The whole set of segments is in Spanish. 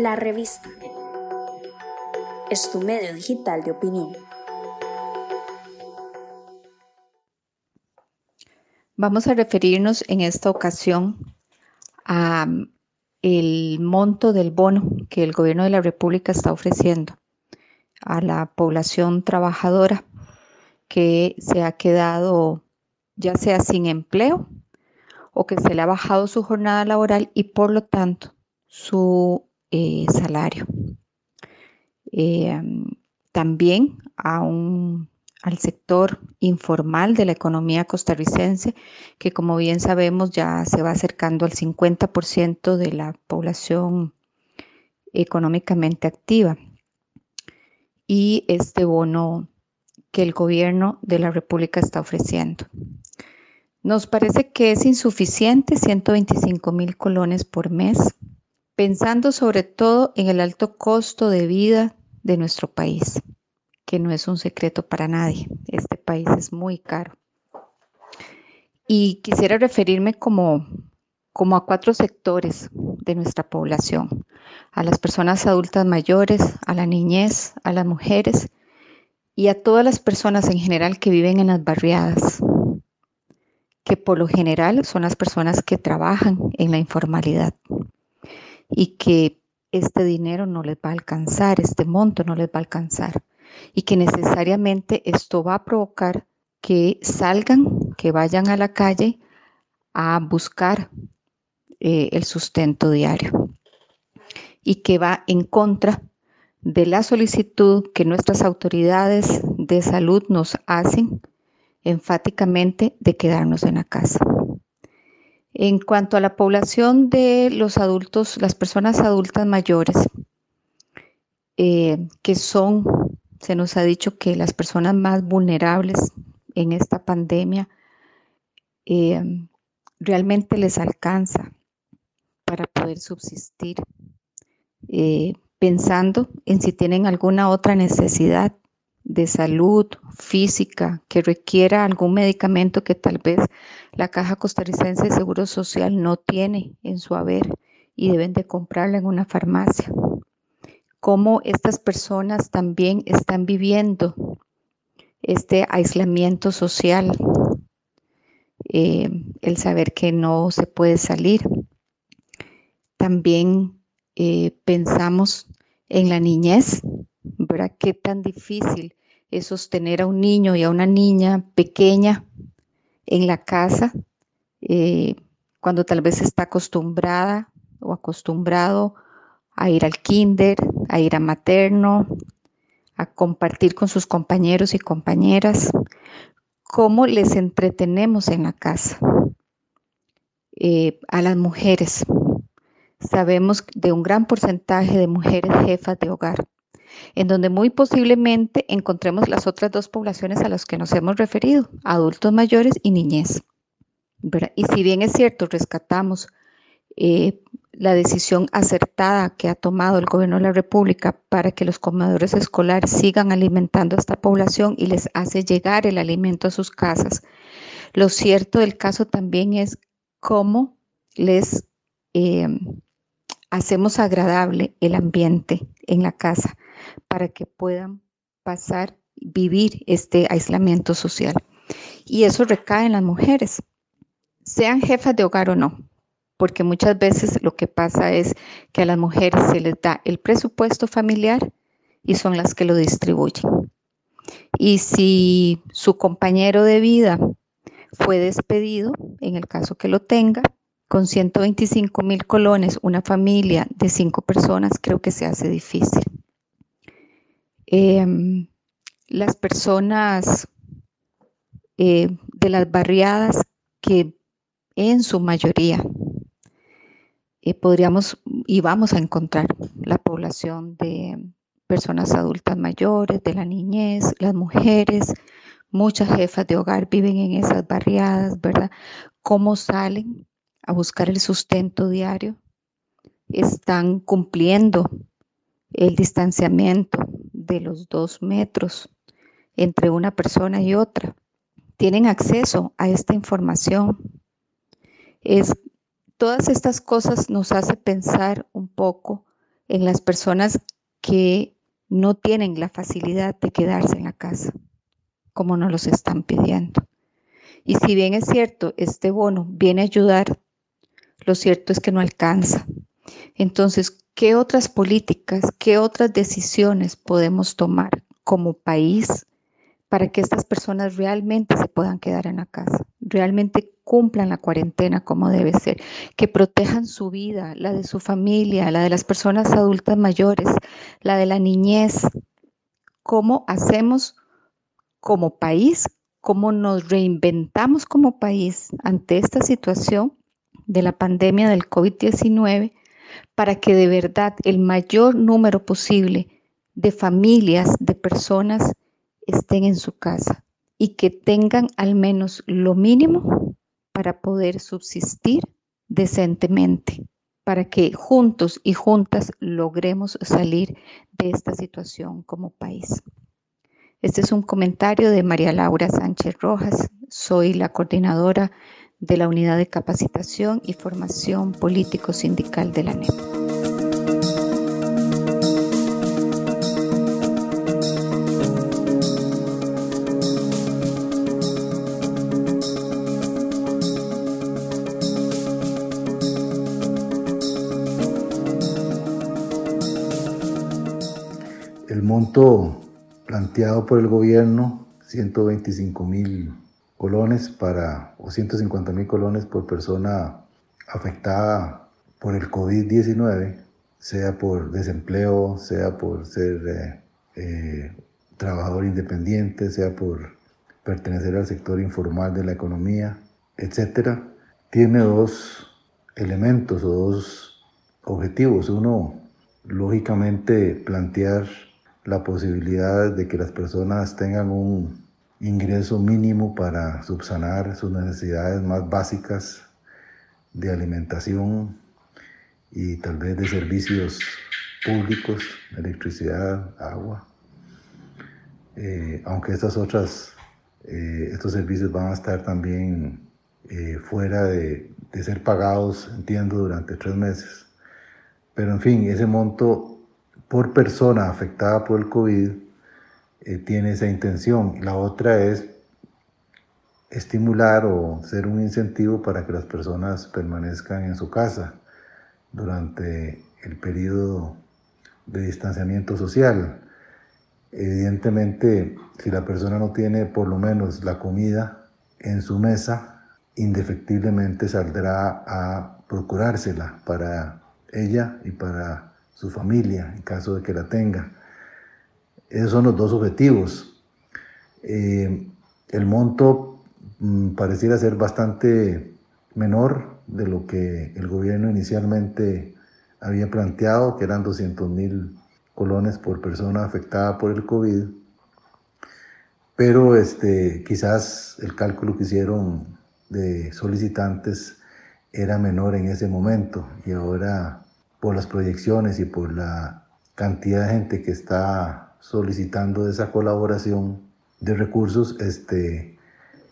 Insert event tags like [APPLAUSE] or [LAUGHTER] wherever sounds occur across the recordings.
La revista es tu medio digital de opinión. Vamos a referirnos en esta ocasión a mm, el monto del bono que el gobierno de la República está ofreciendo a la población trabajadora que se ha quedado ya sea sin empleo o que se le ha bajado su jornada laboral y por lo tanto su eh, salario. Eh, también al sector informal de la economía costarricense, que como bien sabemos ya se va acercando al 50% de la población económicamente activa. Y este bono que el gobierno de la República está ofreciendo. Nos parece que es insuficiente 125 mil colones por mes, pensando sobre todo en el alto costo de vida de nuestro país, que no es un secreto para nadie. Este país es muy caro. Y quisiera referirme como, como a cuatro sectores de nuestra población, a las personas adultas mayores, a la niñez, a las mujeres y a todas las personas en general que viven en las barriadas, que por lo general son las personas que trabajan en la informalidad y que este dinero no les va a alcanzar, este monto no les va a alcanzar y que necesariamente esto va a provocar que salgan, que vayan a la calle a buscar eh, el sustento diario y que va en contra de la solicitud que nuestras autoridades de salud nos hacen enfáticamente de quedarnos en la casa. En cuanto a la población de los adultos, las personas adultas mayores, eh, que son, se nos ha dicho que las personas más vulnerables en esta pandemia, eh, realmente les alcanza para poder subsistir, eh, pensando en si tienen alguna otra necesidad de salud física que requiera algún medicamento que tal vez la Caja Costarricense de Seguro Social no tiene en su haber y deben de comprarla en una farmacia. Cómo estas personas también están viviendo este aislamiento social, eh, el saber que no se puede salir. También eh, pensamos en la niñez, Qué tan difícil es sostener a un niño y a una niña pequeña en la casa eh, cuando tal vez está acostumbrada o acostumbrado a ir al kinder, a ir a materno, a compartir con sus compañeros y compañeras, cómo les entretenemos en la casa. Eh, a las mujeres. Sabemos de un gran porcentaje de mujeres jefas de hogar en donde muy posiblemente encontremos las otras dos poblaciones a las que nos hemos referido, adultos mayores y niñez. Y si bien es cierto, rescatamos eh, la decisión acertada que ha tomado el gobierno de la República para que los comedores escolares sigan alimentando a esta población y les hace llegar el alimento a sus casas, lo cierto del caso también es cómo les eh, hacemos agradable el ambiente en la casa para que puedan pasar, vivir este aislamiento social. Y eso recae en las mujeres, sean jefas de hogar o no, porque muchas veces lo que pasa es que a las mujeres se les da el presupuesto familiar y son las que lo distribuyen. Y si su compañero de vida fue despedido, en el caso que lo tenga, con 125 mil colones, una familia de cinco personas, creo que se hace difícil. Em, las personas eh, de las barriadas que en su mayoría eh, podríamos y vamos a encontrar la población de personas adultas mayores, de la niñez, las mujeres, muchas jefas de hogar viven en esas barriadas, ¿verdad? ¿Cómo salen a buscar el sustento diario? Están cumpliendo el distanciamiento de los dos metros entre una persona y otra. Tienen acceso a esta información. Es, todas estas cosas nos hace pensar un poco en las personas que no tienen la facilidad de quedarse en la casa, como nos los están pidiendo. Y si bien es cierto, este bono viene a ayudar, lo cierto es que no alcanza. Entonces, ¿qué otras políticas, qué otras decisiones podemos tomar como país para que estas personas realmente se puedan quedar en la casa, realmente cumplan la cuarentena como debe ser, que protejan su vida, la de su familia, la de las personas adultas mayores, la de la niñez. ¿Cómo hacemos como país? ¿Cómo nos reinventamos como país ante esta situación de la pandemia del COVID-19 para que de verdad el mayor número posible de familias, de personas estén en su casa y que tengan al menos lo mínimo para poder subsistir decentemente, para que juntos y juntas logremos salir de esta situación como país. Este es un comentario de María Laura Sánchez Rojas. Soy la coordinadora de la Unidad de Capacitación y Formación Político Sindical de la NEP. monto planteado por el gobierno, 125 mil colones para, o 150 mil colones por persona afectada por el COVID-19, sea por desempleo, sea por ser eh, eh, trabajador independiente, sea por pertenecer al sector informal de la economía, etc., tiene dos elementos o dos objetivos. Uno, lógicamente, plantear la posibilidad de que las personas tengan un ingreso mínimo para subsanar sus necesidades más básicas de alimentación y tal vez de servicios públicos, electricidad, agua. Eh, aunque estas otras, eh, estos servicios van a estar también eh, fuera de, de ser pagados, entiendo, durante tres meses. Pero en fin, ese monto por persona afectada por el COVID eh, tiene esa intención. La otra es estimular o ser un incentivo para que las personas permanezcan en su casa durante el periodo de distanciamiento social. Evidentemente, si la persona no tiene por lo menos la comida en su mesa, indefectiblemente saldrá a procurársela para ella y para su familia, en caso de que la tenga. Esos son los dos objetivos. Eh, el monto mm, pareciera ser bastante menor de lo que el gobierno inicialmente había planteado, que eran 200 mil colones por persona afectada por el COVID. Pero este, quizás el cálculo que hicieron de solicitantes era menor en ese momento y ahora por las proyecciones y por la cantidad de gente que está solicitando esa colaboración de recursos, este,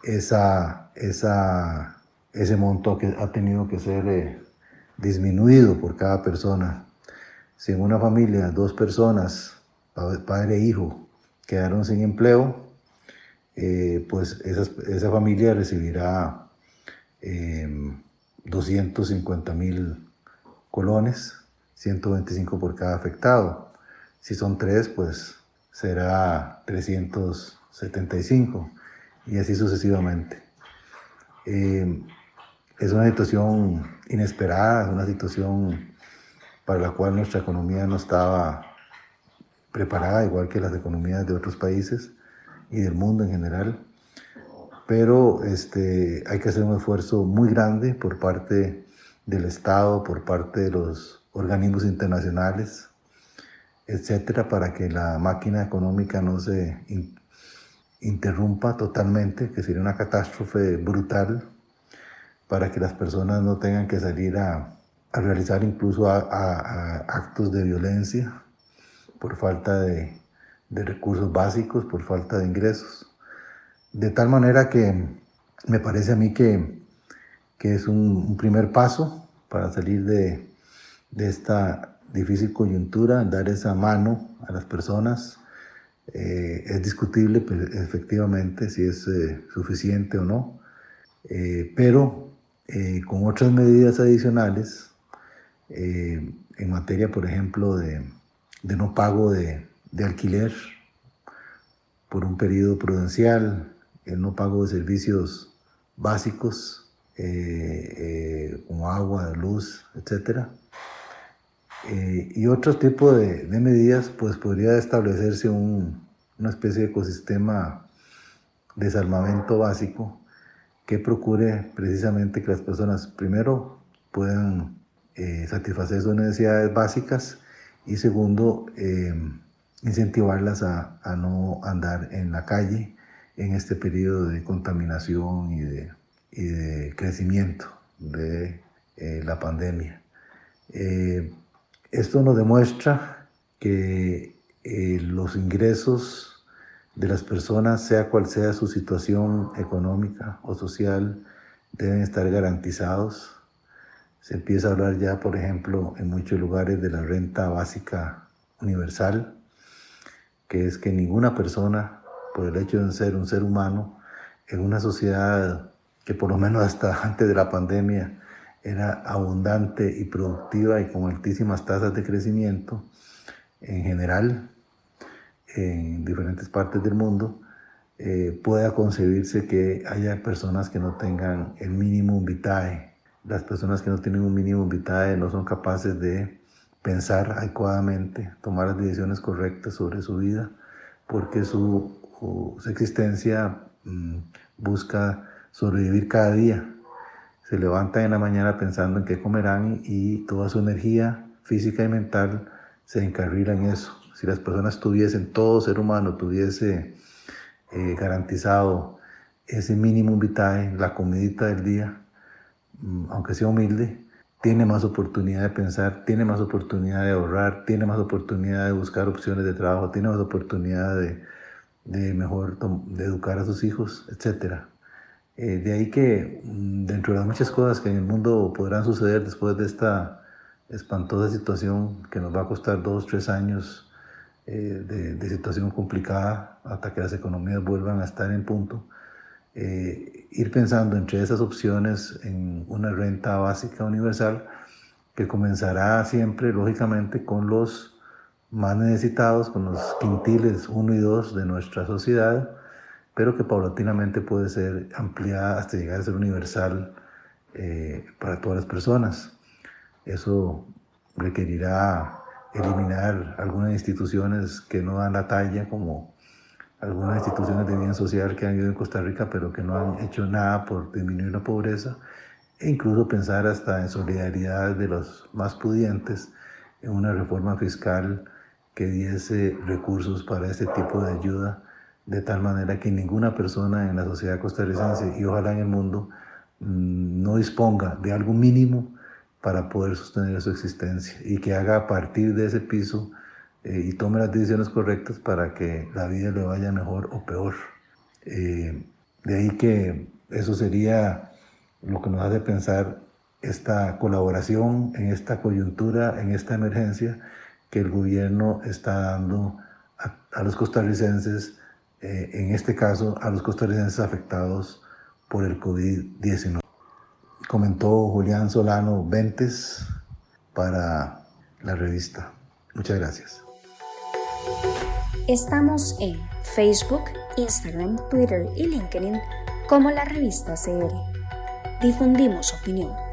esa, esa, ese monto que ha tenido que ser eh, disminuido por cada persona. Si en una familia dos personas, padre e hijo, quedaron sin empleo, eh, pues esa familia recibirá 250 em, mil colones 125 por cada afectado. Si son tres, pues será 375 y así sucesivamente. Eh, es una situación inesperada, es una situación para la cual nuestra economía no estaba preparada, igual que las economías de otros países y del mundo en general. Pero este, hay que hacer un esfuerzo muy grande por parte del Estado, por parte de los organismos internacionales, etcétera, para que la máquina económica no se interrumpa totalmente, que sería una catástrofe brutal, para que las personas no tengan que salir a, realizar incluso actos de violencia por falta de, recursos básicos, por falta de ingresos. De tal manera que me parece a mí que, que es un primer paso para salir de, de esta difícil coyuntura, dar esa mano a las personas. Eh, es discutible efectivamente si es eh, suficiente o no, eh, pero con otras medidas adicionales en materia, por ejemplo, de, no pago de, de, alquiler por un periodo prudencial, el no pago de servicios básicos como agua, luz, etcétera eh, y otro tipo de, medidas, pues podría establecerse una especie de ecosistema de desarmamento básico que procure precisamente que las personas primero puedan eh, satisfacer sus necesidades básicas y segundo, eh, incentivarlas a, no andar en la calle en este periodo de contaminación y de, y de crecimiento de la pandemia. Esto nos demuestra que eh, los ingresos de las personas, sea cual sea su situación económica o social, deben estar garantizados. Se empieza a hablar ya, por ejemplo, en muchos lugares de la renta básica universal, que es que ninguna persona, por el hecho de ser un ser humano, en una sociedad que por lo menos hasta [LAUGHS] antes de la pandemia era abundante y productiva y con altísimas tasas de crecimiento en general en diferentes partes del mundo, eh, pueda concebirse que haya personas que no tengan el mínimo vitae. Las personas que no tienen un mínimo vitae no son capaces de pensar adecuadamente, tomar las decisiones correctas sobre su vida, porque su, existencia mm, busca sobrevivir cada día se levantan en la mañana pensando en qué comerán y toda su energía física y mental se encarrila en eso. Si las personas tuviesen, todo ser humano tuviese eh, garantizado ese mínimo vitae, la comidita del día, mm, aunque sea humilde, tiene más oportunidad de pensar, tiene más oportunidad de ahorrar, tiene más oportunidad de buscar opciones de trabajo, tiene más oportunidad de, de mejor de educar a sus hijos, etcétera. Eh, de ahí que mm, dentro de las muchas cosas que en el mundo podrán suceder después de esta espantosa situación que nos va a costar dos, tres años eh, de, situación complicada hasta que las economías vuelvan a estar en punto, eh, ir pensando entre esas opciones en una renta básica universal que comenzará siempre, lógicamente, con los más necesitados, con los quintiles 1 y 2 de nuestra sociedad, pero que paulatinamente puede ser ampliada hasta llegar a ser universal eh, para todas las personas. Eso requerirá eliminar algunas instituciones que no dan la talla, como algunas instituciones de bien social que han ido en Costa Rica, pero que no han hecho nada por disminuir la pobreza, e incluso pensar hasta en solidaridad de los más pudientes, en una reforma fiscal que diese recursos para este tipo de ayuda de tal manera que ninguna persona en la sociedad costarricense y ojalá en el mundo mm, no disponga de algo mínimo para poder sostener su existencia y que haga a partir de ese piso eh, y tome las decisiones correctas para que la vida le vaya mejor o peor. Eh, de ahí que eso sería lo que nos hace pensar esta colaboración en esta coyuntura, en esta emergencia que el gobierno está dando a los costarricenses eh, en este caso a los costarricenses afectados por el COVID-19. Comentó Julián Solano Ventes para la revista. Muchas gracias. Estamos en Facebook, Instagram, Twitter y LinkedIn como la revista CR. Difundimos opinión.